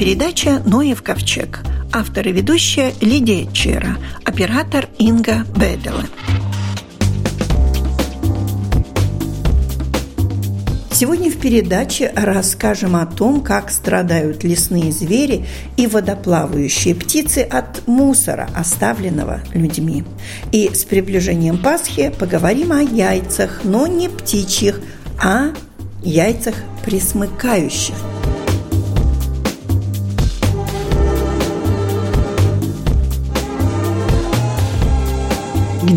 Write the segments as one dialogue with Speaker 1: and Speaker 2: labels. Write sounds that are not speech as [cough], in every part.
Speaker 1: передача «Ноев ковчег». Автор и ведущая Лидия Чера, оператор Инга Бедела. Сегодня в передаче расскажем о том, как страдают лесные звери и водоплавающие птицы от мусора, оставленного людьми. И с приближением Пасхи поговорим о яйцах, но не птичьих, а яйцах присмыкающих –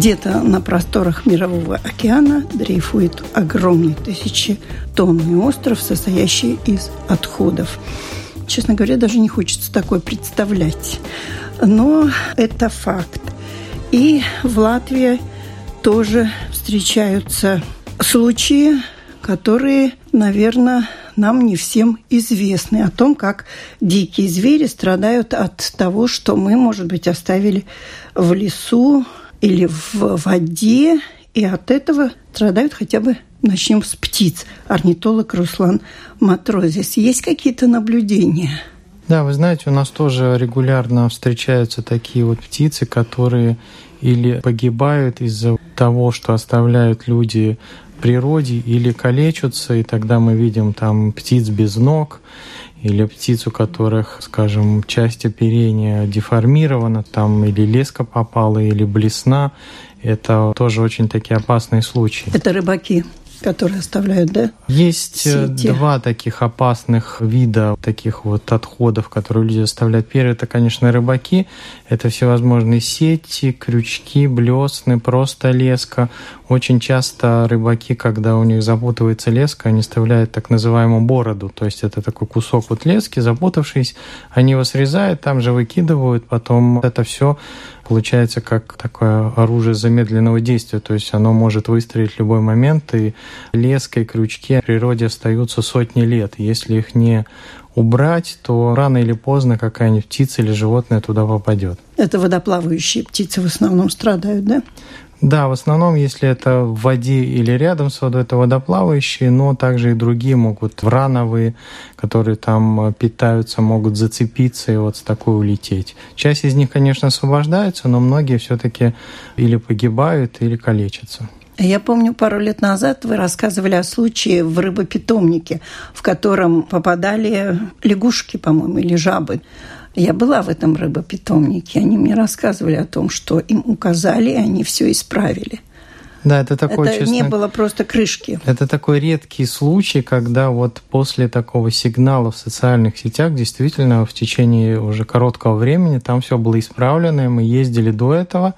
Speaker 1: Где-то на просторах Мирового океана дрейфует огромный тысячетонный остров, состоящий из отходов. Честно говоря, даже не хочется такое представлять. Но это факт. И в Латвии тоже встречаются случаи, которые, наверное, нам не всем известны о том, как дикие звери страдают от того, что мы, может быть, оставили в лесу или в воде, и от этого страдают хотя бы Начнем с птиц. Орнитолог Руслан Матрозис. Есть какие-то наблюдения?
Speaker 2: Да, вы знаете, у нас тоже регулярно встречаются такие вот птицы, которые или погибают из-за того, что оставляют люди в природе, или калечатся, и тогда мы видим там птиц без ног, или птиц, у которых, скажем, часть оперения деформирована, там или леска попала, или блесна. Это тоже очень такие опасные случаи.
Speaker 1: Это рыбаки которые оставляют, да?
Speaker 2: Есть э, Сети. два таких опасных вида таких вот отходов, которые люди оставляют. Первый это, конечно, рыбаки. Это всевозможные сети, крючки, блесны, просто леска. Очень часто рыбаки, когда у них запутывается леска, они оставляют так называемую бороду. То есть это такой кусок вот лески, запутавшись, они его срезают, там же выкидывают, потом это все получается как такое оружие замедленного действия, то есть оно может выстрелить в любой момент, и леска и крючки в природе остаются сотни лет. Если их не убрать, то рано или поздно какая-нибудь птица или животное туда попадет.
Speaker 1: Это водоплавающие птицы в основном страдают, да?
Speaker 2: Да, в основном, если это в воде или рядом с водой, это водоплавающие, но также и другие могут, врановые, которые там э, питаются, могут зацепиться и вот с такой улететь. Часть из них, конечно, освобождаются, но многие все-таки или погибают, или калечатся.
Speaker 1: Я помню, пару лет назад вы рассказывали о случае в рыбопитомнике, в котором попадали лягушки, по-моему, или жабы. Я была в этом рыбопитомнике. Они мне рассказывали о том, что им указали, и они все исправили.
Speaker 2: Да, это такой,
Speaker 1: это
Speaker 2: честно,
Speaker 1: не было просто крышки.
Speaker 2: Это такой редкий случай, когда вот после такого сигнала в социальных сетях действительно в течение уже короткого времени там все было исправлено, и мы ездили до этого,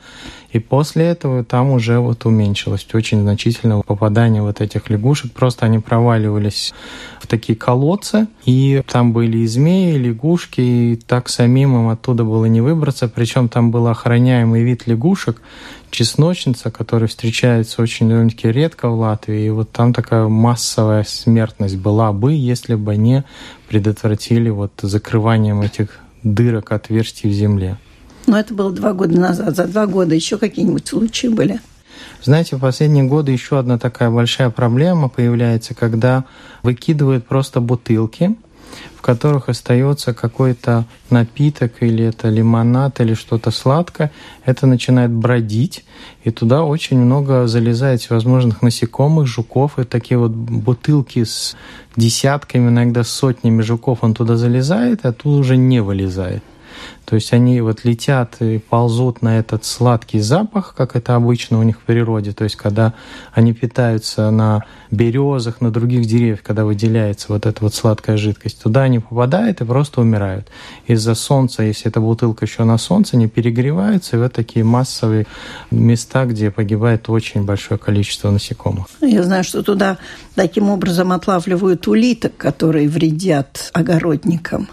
Speaker 2: и после этого там уже вот уменьшилось очень значительно попадание вот этих лягушек. Просто они проваливались в такие колодцы, и там были и змеи, и лягушки, и так самим им оттуда было не выбраться. Причем там был охраняемый вид лягушек, чесночница, которая встречается очень довольно-таки редко в Латвии. И вот там такая массовая смертность была бы, если бы не предотвратили вот закрыванием этих дырок, отверстий в земле.
Speaker 1: Но это было два года назад. За два года еще какие-нибудь случаи были?
Speaker 2: Знаете, в последние годы еще одна такая большая проблема появляется, когда выкидывают просто бутылки, в которых остается какой-то напиток или это лимонад или что-то сладкое, это начинает бродить, и туда очень много залезает всевозможных насекомых, жуков, и такие вот бутылки с десятками, иногда сотнями жуков, он туда залезает, а оттуда уже не вылезает. То есть они вот летят и ползут на этот сладкий запах, как это обычно у них в природе. То есть когда они питаются на березах, на других деревьях, когда выделяется вот эта вот сладкая жидкость, туда они попадают и просто умирают. Из-за солнца, если эта бутылка еще на солнце, не перегреваются, и вот такие массовые места, где погибает очень большое количество насекомых.
Speaker 1: Я знаю, что туда таким образом отлавливают улиток, которые вредят огородникам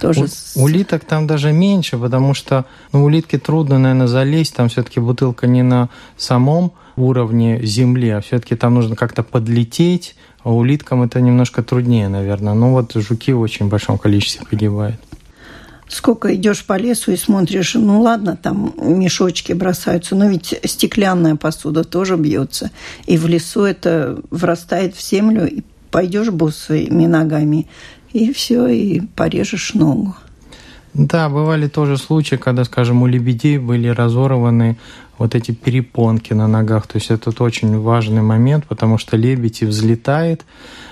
Speaker 1: тоже.
Speaker 2: У, улиток там даже меньше, потому что ну, улитке трудно, наверное, залезть. Там все-таки бутылка не на самом уровне земли, а все-таки там нужно как-то подлететь. А улиткам это немножко труднее, наверное. Но вот жуки в очень большом количестве погибают.
Speaker 1: Сколько идешь по лесу и смотришь, ну ладно, там мешочки бросаются, но ведь стеклянная посуда тоже бьется. И в лесу это врастает в землю, и пойдешь босыми ногами, и все, и порежешь ногу.
Speaker 2: Да, бывали тоже случаи, когда, скажем, у лебедей были разорваны вот эти перепонки на ногах. То есть это очень важный момент, потому что лебедь и взлетает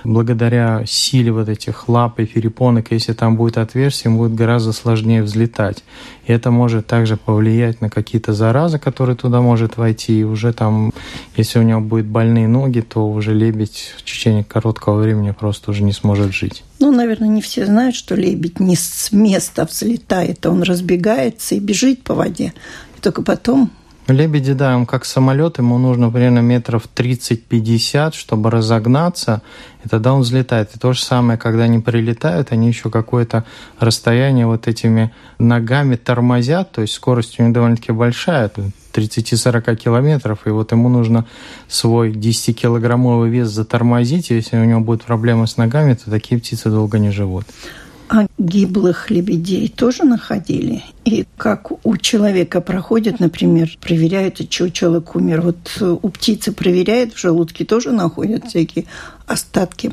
Speaker 2: благодаря силе вот этих лап и перепонок. Если там будет отверстие, им будет гораздо сложнее взлетать. И это может также повлиять на какие-то заразы, которые туда может войти. И уже там, если у него будут больные ноги, то уже лебедь в течение короткого времени просто уже не сможет жить.
Speaker 1: Ну, наверное, не все знают, что лебедь не с места взлетает, он разбегается и бежит по воде. И только потом
Speaker 2: Лебеди, да, он как самолет, ему нужно примерно метров 30-50, чтобы разогнаться, и тогда он взлетает. И то же самое, когда они прилетают, они еще какое-то расстояние вот этими ногами тормозят, то есть скорость у них довольно-таки большая, 30-40 километров, и вот ему нужно свой 10-килограммовый вес затормозить, и если у него будут проблемы с ногами, то такие птицы долго не живут.
Speaker 1: А гиблых лебедей тоже находили? И как у человека проходит, например, проверяют, что человек умер. Вот у птицы проверяют, в желудке тоже находят всякие остатки.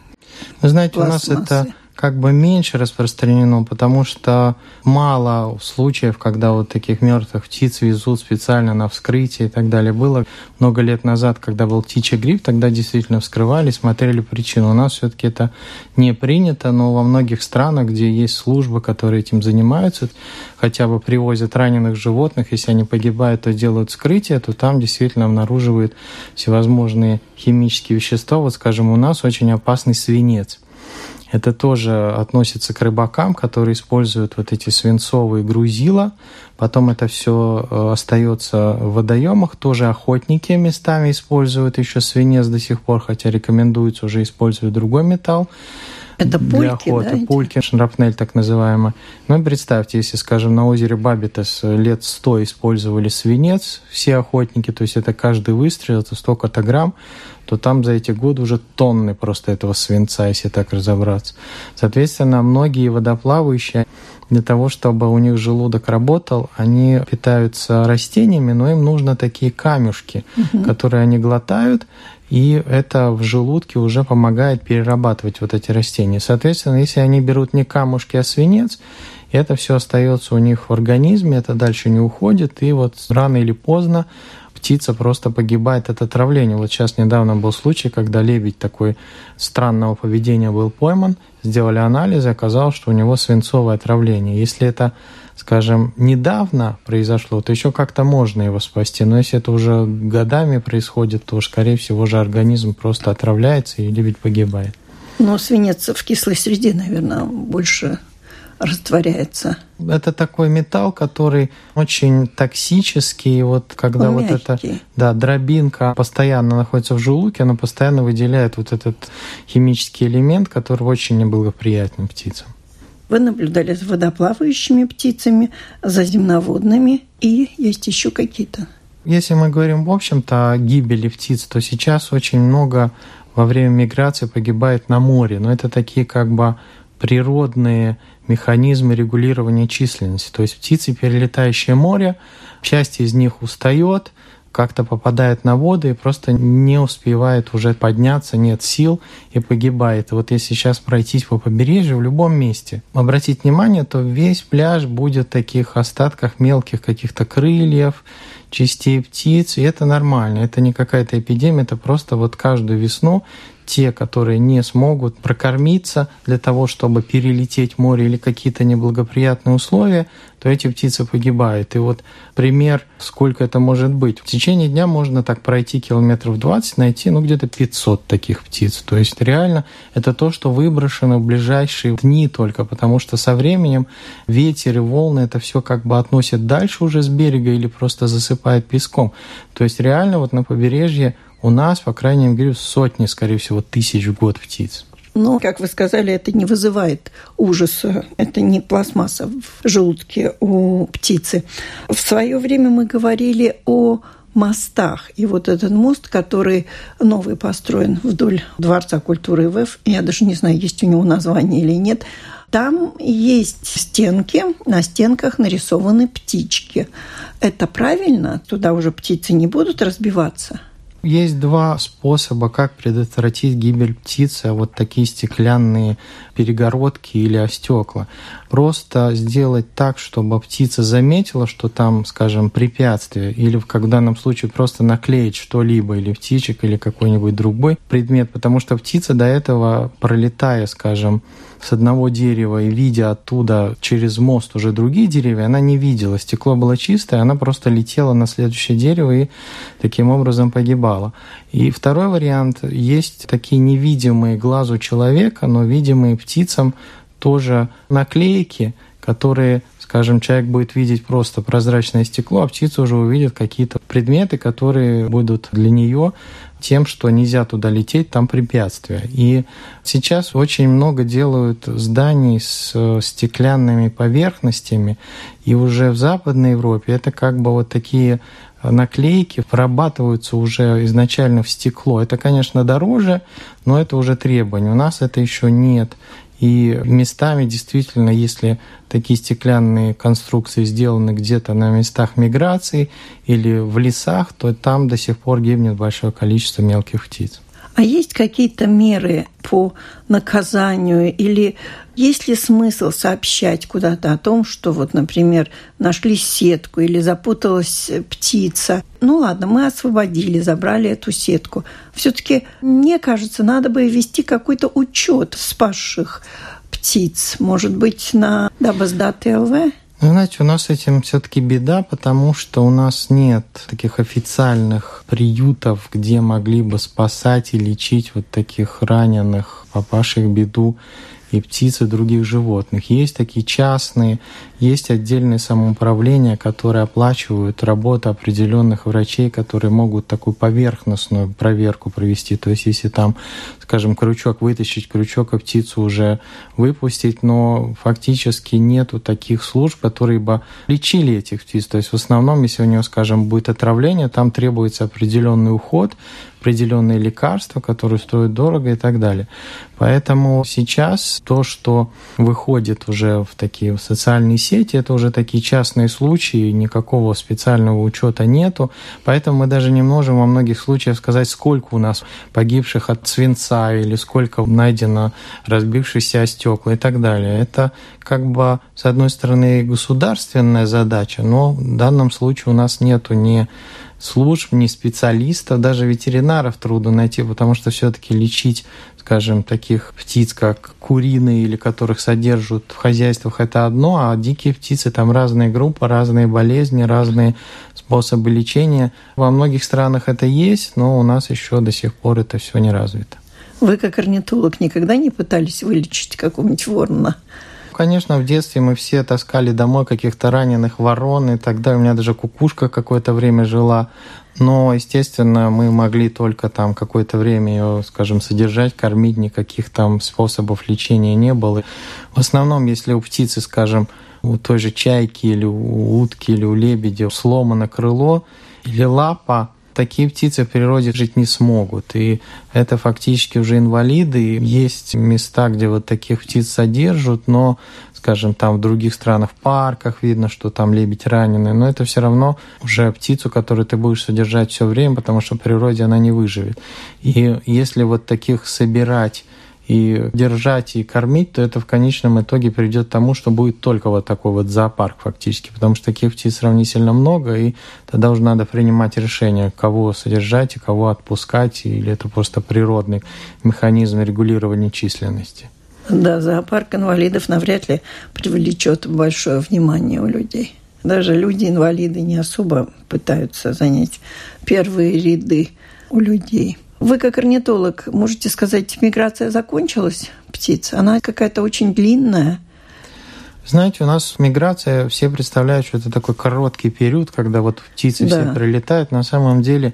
Speaker 2: Вы знаете, пластмассы. у нас это как бы меньше распространено, потому что мало случаев, когда вот таких мертвых птиц везут специально на вскрытие и так далее. Было много лет назад, когда был птичий грипп, тогда действительно вскрывали, смотрели причину. У нас все-таки это не принято, но во многих странах, где есть службы, которые этим занимаются, хотя бы привозят раненых животных, если они погибают, то делают вскрытие, то там действительно обнаруживают всевозможные химические вещества. Вот, скажем, у нас очень опасный свинец – это тоже относится к рыбакам, которые используют вот эти свинцовые грузила. Потом это все э, остается в водоемах. Тоже охотники местами используют еще свинец до сих пор, хотя рекомендуется уже использовать другой металл.
Speaker 1: Это пульки,
Speaker 2: для охоты.
Speaker 1: Да,
Speaker 2: пульки, шрапнель так называемая. Ну, представьте, если, скажем, на озере Бабитас лет сто использовали свинец, все охотники, то есть это каждый выстрел, это столько-то грамм, то там за эти годы уже тонны просто этого свинца, если так разобраться. Соответственно, многие водоплавающие для того, чтобы у них желудок работал, они питаются растениями, но им нужно такие камешки, угу. которые они глотают, и это в желудке уже помогает перерабатывать вот эти растения. Соответственно, если они берут не камушки, а свинец, это все остается у них в организме, это дальше не уходит, и вот рано или поздно птица просто погибает от отравления. Вот сейчас недавно был случай, когда лебедь такой странного поведения был пойман, сделали анализы, оказалось, что у него свинцовое отравление. Если это скажем, недавно произошло, то еще как-то можно его спасти. Но если это уже годами происходит, то, скорее всего, же организм просто отравляется и лебедь погибает.
Speaker 1: Но свинец в кислой среде, наверное, больше растворяется.
Speaker 2: Это такой металл, который очень токсический. Вот когда Он вот мягкий. эта да, дробинка постоянно находится в желудке, она постоянно выделяет вот этот химический элемент, который очень неблагоприятен птицам.
Speaker 1: Вы наблюдали за водоплавающими птицами, за земноводными, и есть еще какие-то.
Speaker 2: Если мы говорим в общем-то о гибели птиц, то сейчас очень много во время миграции погибает на море. Но это такие как бы природные механизмы регулирования численности. То есть птицы, перелетающие море, часть из них устает, как-то попадает на воду и просто не успевает уже подняться, нет сил и погибает. И вот если сейчас пройтись по побережью в любом месте, обратить внимание, то весь пляж будет в таких остатках мелких каких-то крыльев, частей птиц, и это нормально, это не какая-то эпидемия, это просто вот каждую весну те, которые не смогут прокормиться для того, чтобы перелететь море или какие-то неблагоприятные условия, то эти птицы погибают. И вот пример, сколько это может быть. В течение дня можно так пройти километров 20, найти ну где-то 500 таких птиц. То есть реально это то, что выброшено в ближайшие дни только, потому что со временем ветер и волны это все как бы относят дальше уже с берега или просто засыпает песком. То есть реально вот на побережье у нас, по крайней мере, сотни, скорее всего, тысяч в год птиц.
Speaker 1: Но, как вы сказали, это не вызывает ужаса. Это не пластмасса в желудке у птицы. В свое время мы говорили о мостах. И вот этот мост, который новый построен вдоль Дворца культуры ВЭФ, я даже не знаю, есть у него название или нет, там есть стенки, на стенках нарисованы птички. Это правильно? Туда уже птицы не будут разбиваться?
Speaker 2: Есть два способа, как предотвратить гибель птицы, вот такие стеклянные перегородки или стекла. Просто сделать так, чтобы птица заметила, что там, скажем, препятствие, или как в данном случае просто наклеить что-либо, или птичек, или какой-нибудь другой предмет, потому что птица до этого, пролетая, скажем, с одного дерева и видя оттуда через мост уже другие деревья, она не видела. Стекло было чистое, она просто летела на следующее дерево и таким образом погибала. И второй вариант, есть такие невидимые глазу человека, но видимые птицам тоже наклейки, которые скажем, человек будет видеть просто прозрачное стекло, а птица уже увидит какие-то предметы, которые будут для нее тем, что нельзя туда лететь, там препятствия. И сейчас очень много делают зданий с э, стеклянными поверхностями, и уже в Западной Европе это как бы вот такие наклейки врабатываются уже изначально в стекло. Это, конечно, дороже, но это уже требование. У нас это еще нет. И местами действительно, если такие стеклянные конструкции сделаны где-то на местах миграции или в лесах, то там до сих пор гибнет большое количество мелких птиц.
Speaker 1: А есть какие-то меры по наказанию или есть ли смысл сообщать куда-то о том, что вот, например, нашли сетку или запуталась птица? Ну ладно, мы освободили, забрали эту сетку. Все-таки, мне кажется, надо бы вести какой-то учет спасших птиц. Может быть, на Дабаздат ЛВ?
Speaker 2: Ну, знаете, у нас с этим все-таки беда, потому что у нас нет таких официальных приютов, где могли бы спасать и лечить вот таких раненых, попавших в беду и птиц, и других животных. Есть такие частные, есть отдельные самоуправления, которые оплачивают работу определенных врачей, которые могут такую поверхностную проверку провести. То есть если там, скажем, крючок вытащить, крючок и птицу уже выпустить, но фактически нету таких служб, которые бы лечили этих птиц. То есть в основном, если у него, скажем, будет отравление, там требуется определенный уход, определенные лекарства, которые стоят дорого и так далее. Поэтому сейчас то, что выходит уже в такие социальные сети, это уже такие частные случаи, никакого специального учета нету, поэтому мы даже не можем во многих случаях сказать, сколько у нас погибших от свинца или сколько найдено разбившихся стекла и так далее. Это как бы, с одной стороны, государственная задача, но в данном случае у нас нету ни служб, ни специалистов, даже ветеринаров трудно найти, потому что все-таки лечить, скажем, таких птиц, как куриные или которых содержат в хозяйствах, это одно, а дикие птицы, там разные группы, разные болезни, разные способы лечения. Во многих странах это есть, но у нас еще до сих пор это все не развито.
Speaker 1: Вы, как орнитолог, никогда не пытались вылечить какого-нибудь ворона?
Speaker 2: Конечно, в детстве мы все таскали домой каких-то раненых ворон и далее. У меня даже кукушка какое-то время жила. Но, естественно, мы могли только там какое-то время ее, скажем, содержать, кормить, никаких там способов лечения не было. В основном, если у птицы, скажем, у той же чайки или у утки или у лебедя сломано крыло или лапа, такие птицы в природе жить не смогут. И это фактически уже инвалиды. Есть места, где вот таких птиц содержат, но скажем, там в других странах, в парках видно, что там лебедь раненый, но это все равно уже птицу, которую ты будешь содержать все время, потому что в природе она не выживет. И если вот таких собирать и держать и кормить, то это в конечном итоге приведет к тому, что будет только вот такой вот зоопарк фактически, потому что таких птиц сравнительно много, и тогда уже надо принимать решение, кого содержать и кого отпускать, или это просто природный механизм регулирования численности.
Speaker 1: Да, зоопарк инвалидов навряд ли привлечет большое внимание у людей. Даже люди-инвалиды не особо пытаются занять первые ряды у людей – вы, как орнитолог, можете сказать, миграция закончилась птиц? Она какая-то очень длинная.
Speaker 2: Знаете, у нас миграция, все представляют, что это такой короткий период, когда вот птицы да. все прилетают. На самом деле,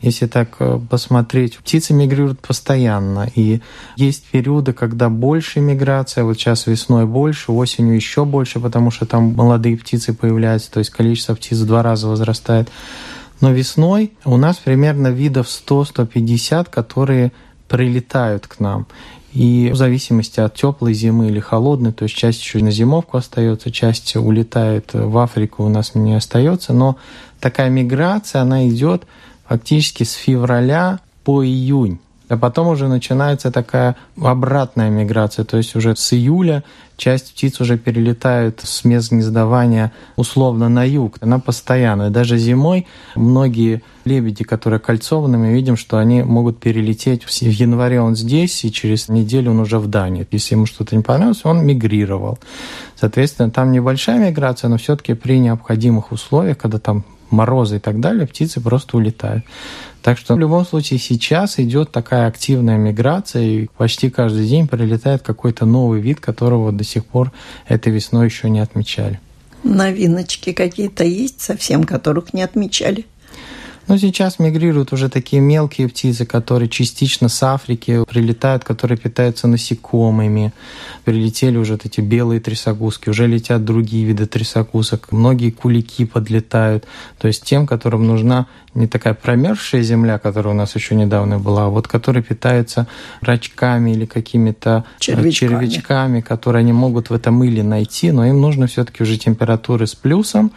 Speaker 2: если так э, посмотреть, птицы мигрируют постоянно. И есть периоды, когда больше миграция, вот сейчас весной больше, осенью еще больше, потому что там молодые птицы появляются, то есть количество птиц в два раза возрастает. Но весной у нас примерно видов 100-150, которые прилетают к нам. И в зависимости от теплой зимы или холодной, то есть часть еще на зимовку остается, часть улетает в Африку, у нас не остается, но такая миграция, она идет фактически с февраля по июнь. А потом уже начинается такая обратная миграция, то есть уже с июля часть птиц уже перелетают с мест гнездования условно на юг. Она постоянная. Даже зимой многие лебеди, которые кольцованы, мы видим, что они могут перелететь. В январе он здесь, и через неделю он уже в Дании. Если ему что-то не понравилось, он мигрировал. Соответственно, там небольшая миграция, но все-таки при необходимых условиях, когда там морозы и так далее, птицы просто улетают. Так что в любом случае сейчас идет такая активная миграция, и почти каждый день прилетает какой-то новый вид, которого до сих пор этой весной еще не отмечали.
Speaker 1: Новиночки какие-то есть совсем, которых не отмечали?
Speaker 2: Но сейчас мигрируют уже такие мелкие птицы, которые частично с Африки прилетают, которые питаются насекомыми. Прилетели уже вот эти белые трясогузки, уже летят другие виды трясогузок. Многие кулики подлетают. То есть тем, которым нужна не такая промерзшая земля, которая у нас еще недавно была, а вот которые питаются рачками или какими-то э, червячками. червячками, которые они могут в этом мыле найти, но им нужно все-таки уже температуры с плюсом,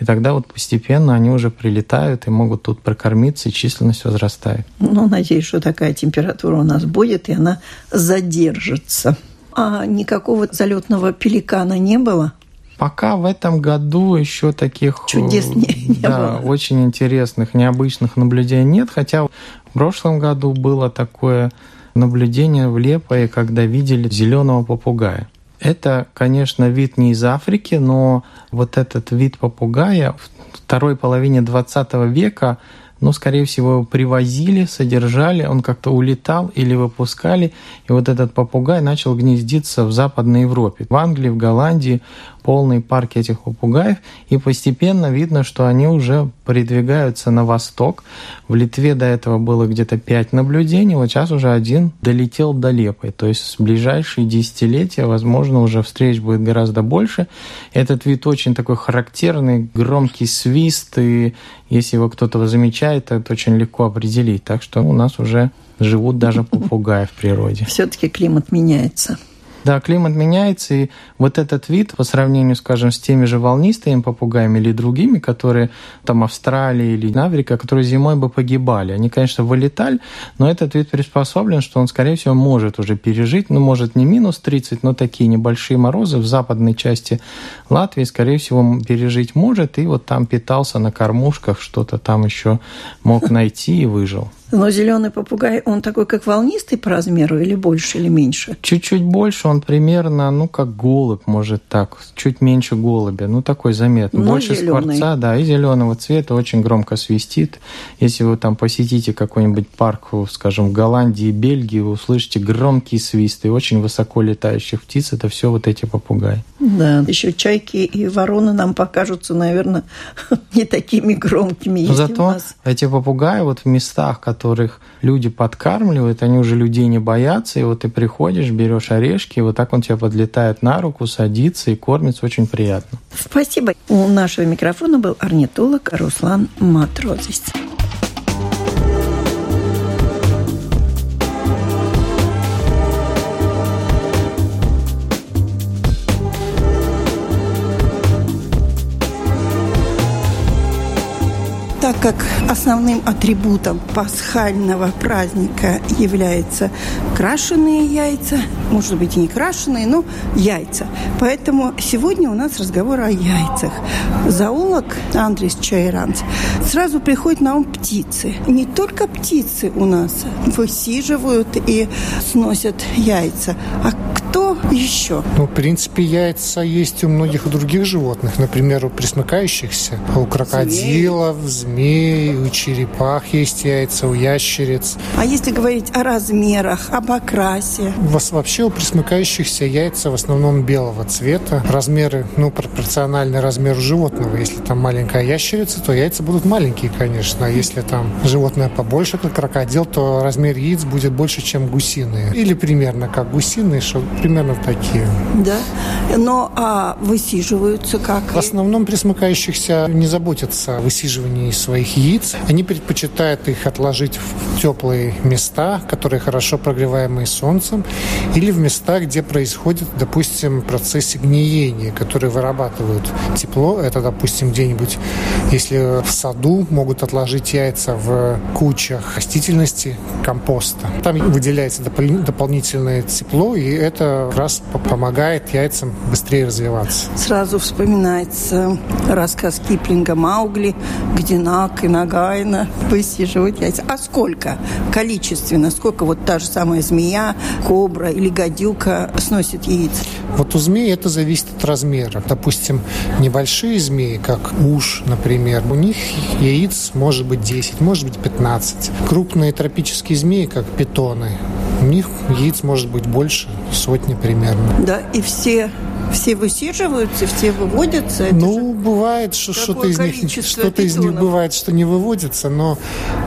Speaker 2: и тогда вот постепенно они уже прилетают и могут тут прокормиться, и численность возрастает.
Speaker 1: Ну, надеюсь, что такая температура у нас будет, и она задержится. А никакого залетного пеликана не было?
Speaker 2: Пока в этом году еще таких
Speaker 1: чудес не, не
Speaker 2: да,
Speaker 1: было.
Speaker 2: очень интересных, необычных наблюдений нет. Хотя в прошлом году было такое наблюдение в Лепое, когда видели зеленого попугая. Это, конечно, вид не из Африки, но вот этот вид попугая в второй половине 20 века ну, скорее всего, его привозили, содержали, он как-то улетал или выпускали, и вот этот попугай начал гнездиться в Западной Европе. В Англии, в Голландии полные парки этих попугаев, и постепенно видно, что они уже передвигаются на восток. В Литве до этого было где-то пять наблюдений, вот сейчас уже один долетел до Лепой. То есть в ближайшие десятилетия, возможно, уже встреч будет гораздо больше. Этот вид очень такой характерный, громкий свист, и если его кто-то замечает, это очень легко определить. Так что у нас уже живут даже попугаи в природе.
Speaker 1: Все-таки климат меняется.
Speaker 2: Да, климат меняется, и вот этот вид по сравнению, скажем, с теми же волнистыми попугаями или другими, которые там Австралии или Африка, которые зимой бы погибали. Они, конечно, вылетали, но этот вид приспособлен, что он, скорее всего, может уже пережить, ну, может, не минус 30, но такие небольшие морозы в западной части Латвии, скорее всего, пережить может, и вот там питался на кормушках, что-то там еще мог найти и выжил.
Speaker 1: Но зеленый попугай, он такой, как волнистый по размеру, или больше, или меньше?
Speaker 2: Чуть-чуть больше, он примерно, ну, как голубь, может так, чуть меньше голубя, ну, такой заметный. Но больше зеленый. скворца, да, и зеленого цвета, очень громко свистит. Если вы там посетите какой-нибудь парк, скажем, в Голландии, Бельгии, вы услышите громкий свист и очень высоко летающих птиц, это все вот эти попугаи.
Speaker 1: Да, еще чайки и вороны нам покажутся, наверное, [laughs] не такими громкими.
Speaker 2: Но зато эти попугаи вот в местах, которых люди подкармливают, они уже людей не боятся, и вот ты приходишь, берешь орешки, и вот так он тебе подлетает на руку, садится и кормится очень приятно.
Speaker 1: Спасибо. У нашего микрофона был орнитолог Руслан Матрозис. Как основным атрибутом пасхального праздника являются крашеные яйца, может быть и не крашеные, но яйца. Поэтому сегодня у нас разговор о яйцах. Зоолог Андрес Чайранц сразу приходит на ум птицы. Не только птицы у нас высиживают и сносят яйца, а кто еще?
Speaker 3: Ну, в принципе, яйца есть у многих других животных. Например, у присмыкающихся, у крокодилов, змей, змей, у черепах есть яйца, у ящериц.
Speaker 1: А если говорить о размерах, об окрасе?
Speaker 3: Вообще у присмыкающихся яйца в основном белого цвета. Размеры, ну, пропорциональны размеру животного. Если там маленькая ящерица, то яйца будут маленькие, конечно. А если там животное побольше, как крокодил, то размер яиц будет больше, чем гусиные. Или примерно как гусиные, что примерно такие.
Speaker 1: Да? Но а высиживаются как?
Speaker 3: В основном присмыкающихся не заботятся о высиживании своих своих яиц. Они предпочитают их отложить в теплые места, которые хорошо прогреваемые солнцем, или в места, где происходит, допустим, процесс гниения, которые вырабатывают тепло. Это, допустим, где-нибудь, если в саду могут отложить яйца в кучах растительности, компоста. Там выделяется дополнительное тепло, и это как раз помогает яйцам быстрее развиваться.
Speaker 1: Сразу вспоминается рассказ Киплинга «Маугли», где Нак и Нагайна высиживают яйца. А сколько количественно, сколько вот та же самая змея, кобра или гадюка сносит яиц?
Speaker 3: Вот у змеи это зависит от размера. Допустим, небольшие змеи, как уж, например, у них яиц может быть 10, может быть 15. Крупные тропические змеи, как питоны, у них яиц может быть больше, сотни примерно.
Speaker 1: Да, и все все высиживаются, все выводятся?
Speaker 3: Это ну, бывает, что что-то из них, что-то из них бывает, что не выводится, но,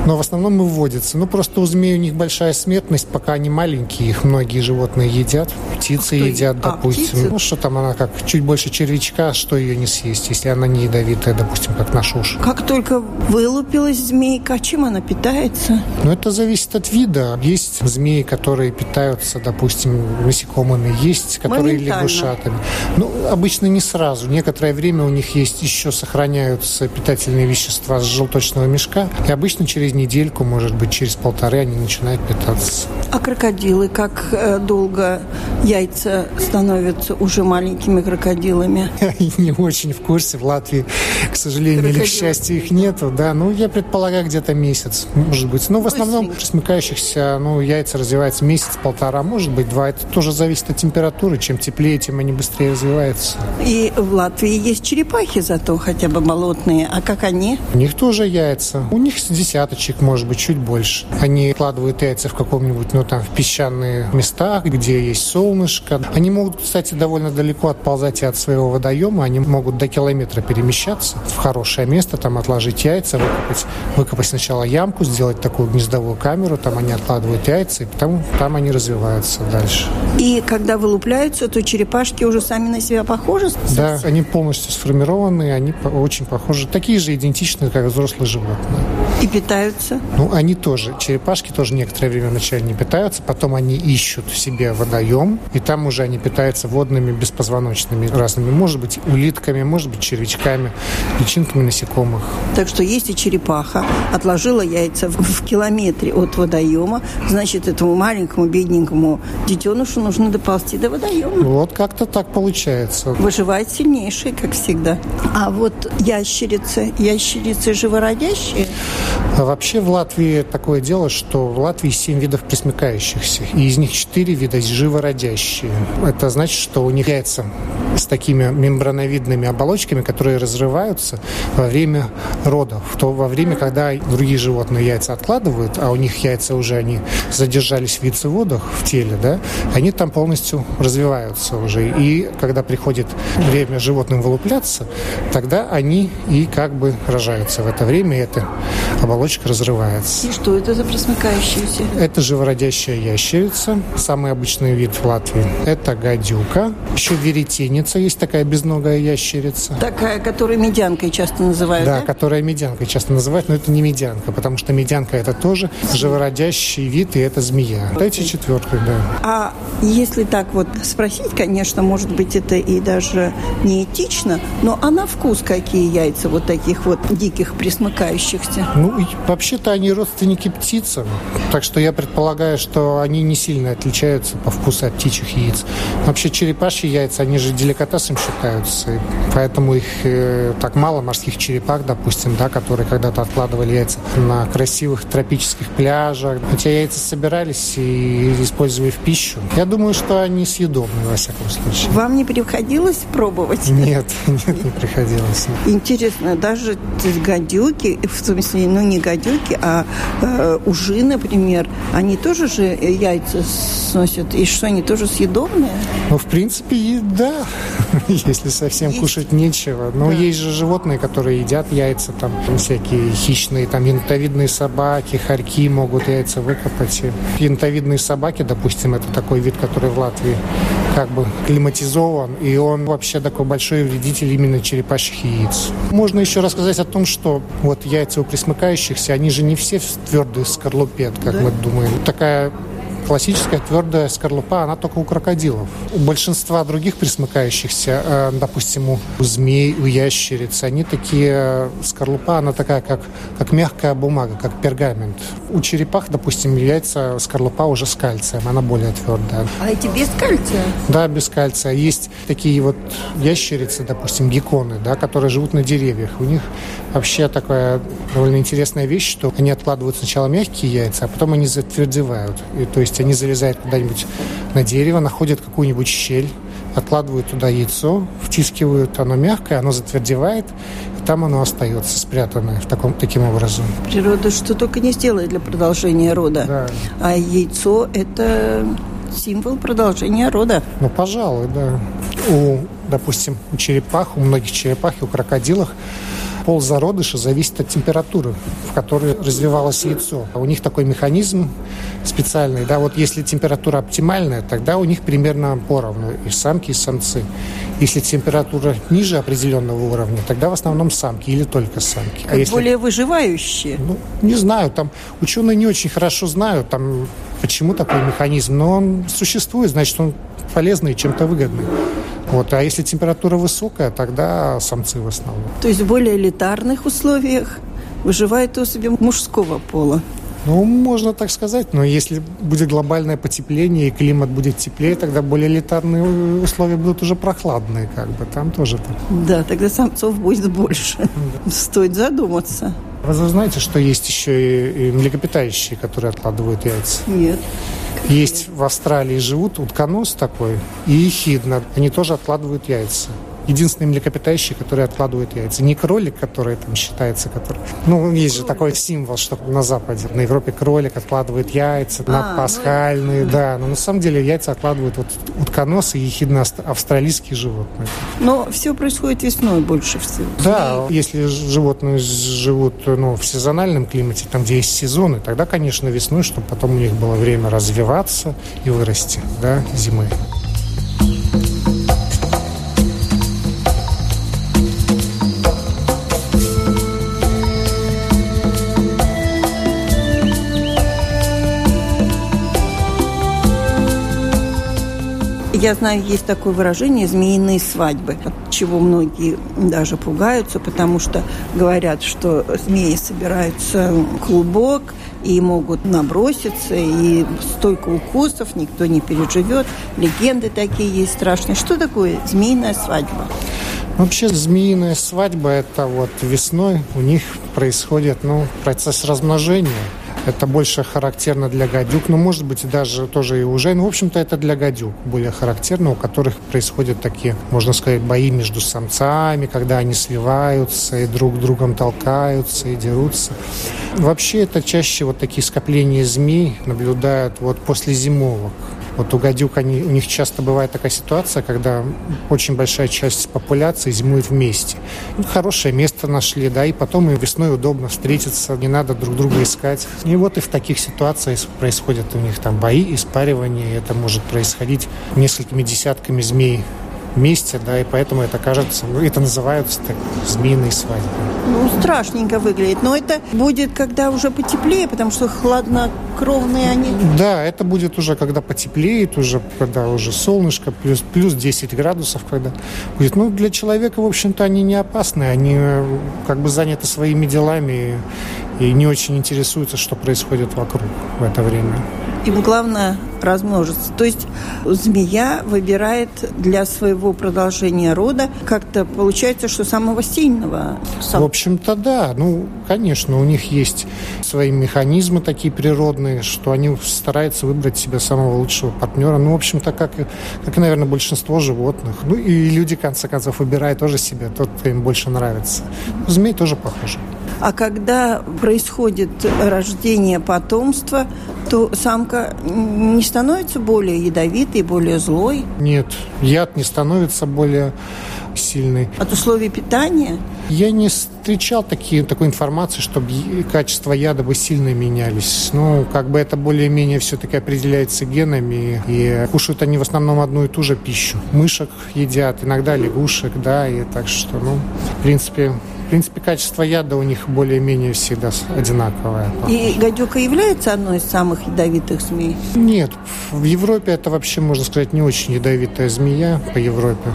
Speaker 3: но в основном выводится. Ну, просто у змей у них большая смертность, пока они маленькие, их многие животные едят, птицы а едят, а, допустим. Птицы? Ну, что там она как чуть больше червячка, что ее не съесть, если она не ядовитая, допустим, как наш уж.
Speaker 1: Как только вылупилась змейка, чем она питается?
Speaker 3: Ну, это зависит от вида. Есть змеи, которые питаются, допустим, насекомыми, есть, которые лягушатами. Ну, обычно не сразу. Некоторое время у них есть еще сохраняются питательные вещества с желточного мешка. И обычно через недельку, может быть, через полторы они начинают питаться.
Speaker 1: А крокодилы, как э, долго яйца становятся уже маленькими крокодилами?
Speaker 3: Я не очень в курсе. В Латвии, к сожалению или к счастью, их нету. Да, ну, я предполагаю, где-то месяц, может быть. Ну, в основном смыкающихся, ну, яйца развиваются месяц-полтора, может быть, два. Это тоже зависит от температуры. Чем теплее, тем они быстрее быстрее развивается.
Speaker 1: И в Латвии есть черепахи зато хотя бы болотные. А как они?
Speaker 3: У них тоже яйца. У них десяточек, может быть, чуть больше. Они кладывают яйца в каком-нибудь, ну, там, в песчаные места, где есть солнышко. Они могут, кстати, довольно далеко отползать и от своего водоема. Они могут до километра перемещаться в хорошее место, там, отложить яйца, выкопать, выкопать сначала ямку, сделать такую гнездовую камеру, там они откладывают яйца, и потом там они развиваются дальше.
Speaker 1: И когда вылупляются, то черепашки уже сами на себя похожи?
Speaker 3: Да, они полностью сформированы, они очень похожи, такие же идентичные, как взрослые животные.
Speaker 1: И питаются?
Speaker 3: Ну, они тоже. Черепашки тоже некоторое время вначале не питаются, потом они ищут в себе водоем, и там уже они питаются водными беспозвоночными разными. Может быть, улитками, может быть, червячками, личинками насекомых.
Speaker 1: Так что если черепаха отложила яйца в, в километре от водоема, значит, этому маленькому, бедненькому детенышу нужно доползти до водоема.
Speaker 3: Вот как-то так получается.
Speaker 1: Выживает сильнейший, как всегда. А вот ящерицы, ящерицы живородящие?
Speaker 3: А вообще в Латвии такое дело, что в Латвии 7 видов пресмыкающихся, и из них 4 вида живородящие. Это значит, что у них яйца с такими мембрановидными оболочками, которые разрываются во время родов. То во время, когда другие животные яйца откладывают, а у них яйца уже они задержались в яйцеводах в теле, да, они там полностью развиваются уже. И когда приходит время животным вылупляться, тогда они и как бы рожаются в это время, и эта оболочка разрывается.
Speaker 1: И что это за просмыкающаяся?
Speaker 3: Это живородящая ящерица, самый обычный вид в Латвии. Это гадюка, еще веретеница, есть такая безногая ящерица.
Speaker 1: Такая, которую медянкой часто называют,
Speaker 3: да? Да, которая медянкой часто называют, но это не медянка, потому что медянка это тоже живородящий вид, и это змея. Эти четверка, да.
Speaker 1: А если так вот спросить, конечно, может быть, это и даже не этично, но а на вкус какие яйца вот таких вот диких присмыкающихся?
Speaker 3: Ну, вообще-то они родственники птицам, так что я предполагаю, что они не сильно отличаются по вкусу от птичьих яиц. Вообще черепашьи яйца, они же деликатесом считаются, поэтому их э, так мало, морских черепах, допустим, да, которые когда-то откладывали яйца на красивых тропических пляжах. Хотя яйца собирались и использовали в пищу. Я думаю, что они съедобны, во всяком случае.
Speaker 1: Вам не приходилось пробовать?
Speaker 3: Нет, [laughs] нет, не приходилось.
Speaker 1: Интересно, даже гадюки, в смысле, ну не гадюки, а э, ужи, например, они тоже же яйца сносят, и что, они тоже съедобные?
Speaker 3: Ну, в принципе, да, [laughs] если совсем есть. кушать нечего. Но да. есть же животные, которые едят яйца, там всякие хищные, там янтовидные собаки, хорьки могут яйца выкопать. Янтовидные собаки, допустим, это такой вид, который в Латвии как бы климатизован, и он вообще такой большой вредитель именно черепашьих яиц. Можно еще рассказать о том, что вот яйца у присмыкающихся, они же не все в твердой скорлупе, как да? мы думаем. Такая классическая твердая скорлупа, она только у крокодилов. У большинства других присмыкающихся, э, допустим, у змей, у ящериц, они такие, э, скорлупа, она такая, как, как мягкая бумага, как пергамент. У черепах, допустим, яйца, скорлупа уже с кальцием, она более твердая.
Speaker 1: А эти без кальция?
Speaker 3: Да, без кальция. Есть такие вот ящерицы, допустим, гекконы, да, которые живут на деревьях. У них вообще такая довольно интересная вещь, что они откладывают сначала мягкие яйца, а потом они затвердевают. И, то есть есть они залезают куда-нибудь на дерево, находят какую-нибудь щель, откладывают туда яйцо, втискивают, оно мягкое, оно затвердевает, и там оно остается спрятанное в таком, таким образом.
Speaker 1: Природа что только не сделает для продолжения рода. Да. А яйцо – это символ продолжения рода.
Speaker 3: Ну, пожалуй, да. У, допустим, у черепах, у многих черепах и у крокодилах пол зародыша зависит от температуры, в которой развивалось яйцо. У них такой механизм специальный. Да, вот если температура оптимальная, тогда у них примерно поровну и самки, и самцы. Если температура ниже определенного уровня, тогда в основном самки или только самки.
Speaker 1: А если... Более выживающие?
Speaker 3: Ну, не знаю, там ученые не очень хорошо знают, там почему такой механизм, но он существует, значит, он полезный и чем-то выгодный. Вот. А если температура высокая, тогда самцы в основном.
Speaker 1: То есть в более элитарных условиях выживают особи мужского пола?
Speaker 3: Ну, можно так сказать, но если будет глобальное потепление и климат будет теплее, тогда более элитарные условия будут уже прохладные, как бы, там тоже так.
Speaker 1: Да, тогда самцов будет больше. Да. Стоит задуматься.
Speaker 3: Вы знаете, что есть еще и млекопитающие, которые откладывают яйца?
Speaker 1: Нет.
Speaker 3: Есть в Австралии живут утконос такой и ехидна. Они тоже откладывают яйца единственный млекопитающий, который откладывает яйца. Не кролик, который там считается, который... Ну, есть же такой символ, что на Западе, на Европе кролик откладывает яйца, а, на ну пасхальные, ну... да. Но на самом деле яйца откладывают вот утконосы и ехидно австралийские животные.
Speaker 1: Но все происходит весной больше всего.
Speaker 3: Да, если животные живут ну, в сезональном климате, там, где есть сезоны, тогда, конечно, весной, чтобы потом у них было время развиваться и вырасти, да, зимой.
Speaker 1: Я знаю, есть такое выражение «змеиные свадьбы», от чего многие даже пугаются, потому что говорят, что змеи собираются в клубок и могут наброситься, и столько укусов никто не переживет. Легенды такие есть страшные. Что такое змеиная свадьба?
Speaker 3: Вообще змеиная свадьба – это вот весной у них происходит ну, процесс размножения – это больше характерно для гадюк, но может быть даже тоже и уже. Ну, в общем-то, это для гадюк более характерно, у которых происходят такие, можно сказать, бои между самцами, когда они сливаются и друг другом толкаются и дерутся. Вообще это чаще вот такие скопления змей наблюдают вот после зимовок. Вот у гадюк они, у них часто бывает такая ситуация, когда очень большая часть популяции зимует вместе. Ну, хорошее место нашли, да, и потом им весной удобно встретиться, не надо друг друга искать. И вот и в таких ситуациях происходят у них там бои, испаривания, это может происходить несколькими десятками змей вместе, да, и поэтому это кажется, ну, это называются так, змеиные свадьбы.
Speaker 1: Ну, страшненько выглядит, но это будет, когда уже потеплее, потому что хладнокровные они.
Speaker 3: Да, это будет уже, когда потеплеет, уже, когда уже солнышко, плюс, плюс 10 градусов, когда будет. Ну, для человека, в общем-то, они не опасны, они э, как бы заняты своими делами и не очень интересуются, что происходит вокруг в это время.
Speaker 1: Им главное размножиться. То есть змея выбирает для своего продолжения рода как-то получается, что самого сильного.
Speaker 3: Сам... В общем-то, да. Ну, конечно, у них есть свои механизмы такие природные, что они стараются выбрать себе самого лучшего партнера. Ну, в общем-то, как, как, наверное, большинство животных. Ну, и люди, в конце концов, выбирают тоже себе тот, кто им больше нравится. Змей тоже похожи.
Speaker 1: А когда происходит рождение потомства, то самка не становится более ядовитой, более злой?
Speaker 3: Нет, яд не становится более сильный.
Speaker 1: От условий питания?
Speaker 3: Я не встречал такие, такой информации, чтобы качество яда бы сильно менялись. Ну, как бы это более-менее все-таки определяется генами. И кушают они в основном одну и ту же пищу. Мышек едят, иногда лягушек, да, и так что, ну, в принципе, принципе, качество яда у них более-менее всегда одинаковое.
Speaker 1: И гадюка является одной из самых ядовитых змей?
Speaker 3: Нет. В Европе это вообще, можно сказать, не очень ядовитая змея по Европе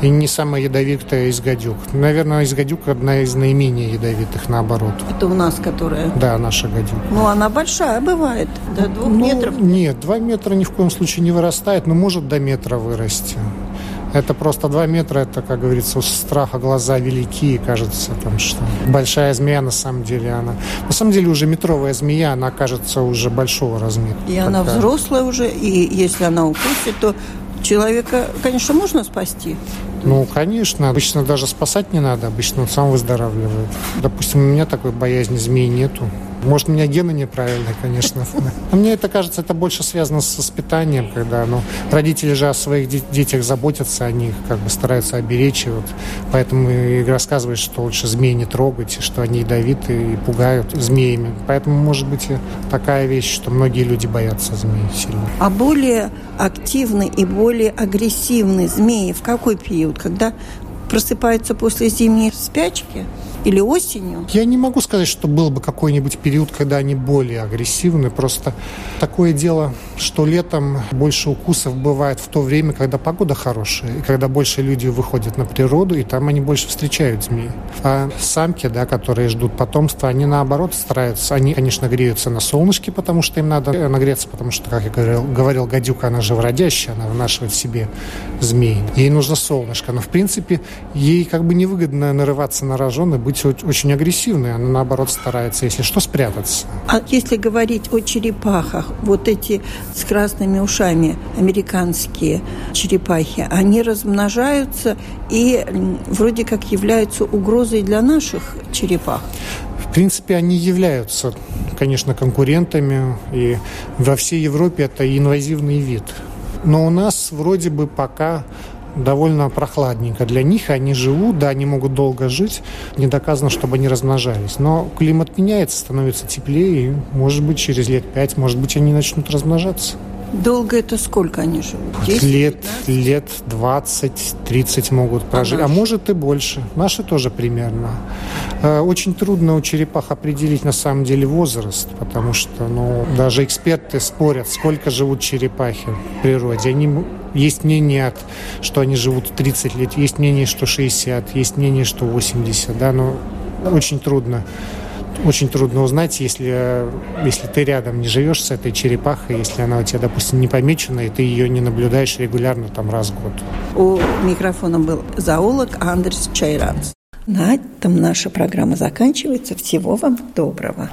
Speaker 3: и не самая ядовитая из гадюк. Наверное, из гадюк одна из наименее ядовитых, наоборот.
Speaker 1: Это у нас, которая?
Speaker 3: Да, наша гадюка.
Speaker 1: Ну, она большая бывает, до двух
Speaker 3: ну,
Speaker 1: метров?
Speaker 3: Нет, два метра ни в коем случае не вырастает, но может до метра вырасти. Это просто два метра, это, как говорится, у страха глаза велики, кажется, там, что большая змея на самом деле она... На самом деле уже метровая змея, она кажется уже большого размера.
Speaker 1: И такая. она взрослая уже, и если она укусит, то человека, конечно, можно спасти.
Speaker 3: Ну, конечно. Обычно даже спасать не надо. Обычно он сам выздоравливает. Допустим, у меня такой боязни змей нету. Может, у меня гены неправильные, конечно. Но [laughs] мне это кажется, это больше связано с воспитанием, когда ну, родители же о своих детях заботятся, они их как бы стараются оберечь. И вот поэтому и рассказывают, что лучше змей не трогать, что они ядовиты и пугают змеями. Поэтому, может быть, такая вещь, что многие люди боятся змей сильно.
Speaker 1: А более активный и более агрессивный змеи в какой период? Когда просыпается после зимней спячки? Или осенью?
Speaker 3: Я не могу сказать, что был бы какой-нибудь период, когда они более агрессивны. Просто такое дело, что летом больше укусов бывает в то время, когда погода хорошая, и когда больше люди выходят на природу, и там они больше встречают змей. А самки, да, которые ждут потомства, они наоборот стараются, они, конечно, греются на солнышке, потому что им надо нагреться, потому что, как я говорил, говорил гадюка, она же вродящая, она вынашивает в себе змей. Ей нужно солнышко, но в принципе ей как бы невыгодно нарываться на рожон и быть быть очень агрессивной, она наоборот старается, если что, спрятаться.
Speaker 1: А если говорить о черепахах, вот эти с красными ушами американские черепахи, они размножаются и вроде как являются угрозой для наших черепах?
Speaker 3: В принципе, они являются, конечно, конкурентами, и во всей Европе это инвазивный вид. Но у нас вроде бы пока довольно прохладненько для них. Они живут, да, они могут долго жить. Не доказано, чтобы они размножались. Но климат меняется, становится теплее, и, может быть, через лет пять, может быть, они начнут размножаться.
Speaker 1: Долго это сколько они живут?
Speaker 3: 10, лет, 15? лет 20, 30 могут прожить, а, а может и больше. Наши тоже примерно. Э, очень трудно у черепах определить на самом деле возраст, потому что ну, даже эксперты спорят, сколько живут черепахи в природе. Они, есть мнение, что они живут 30 лет, есть мнение, что 60, есть мнение, что 80, да, но очень трудно очень трудно узнать, если, если ты рядом не живешь с этой черепахой, если она у тебя, допустим, не помечена, и ты ее не наблюдаешь регулярно там раз в год.
Speaker 1: У микрофона был зоолог Андрес Чайранц. На этом наша программа заканчивается. Всего вам доброго.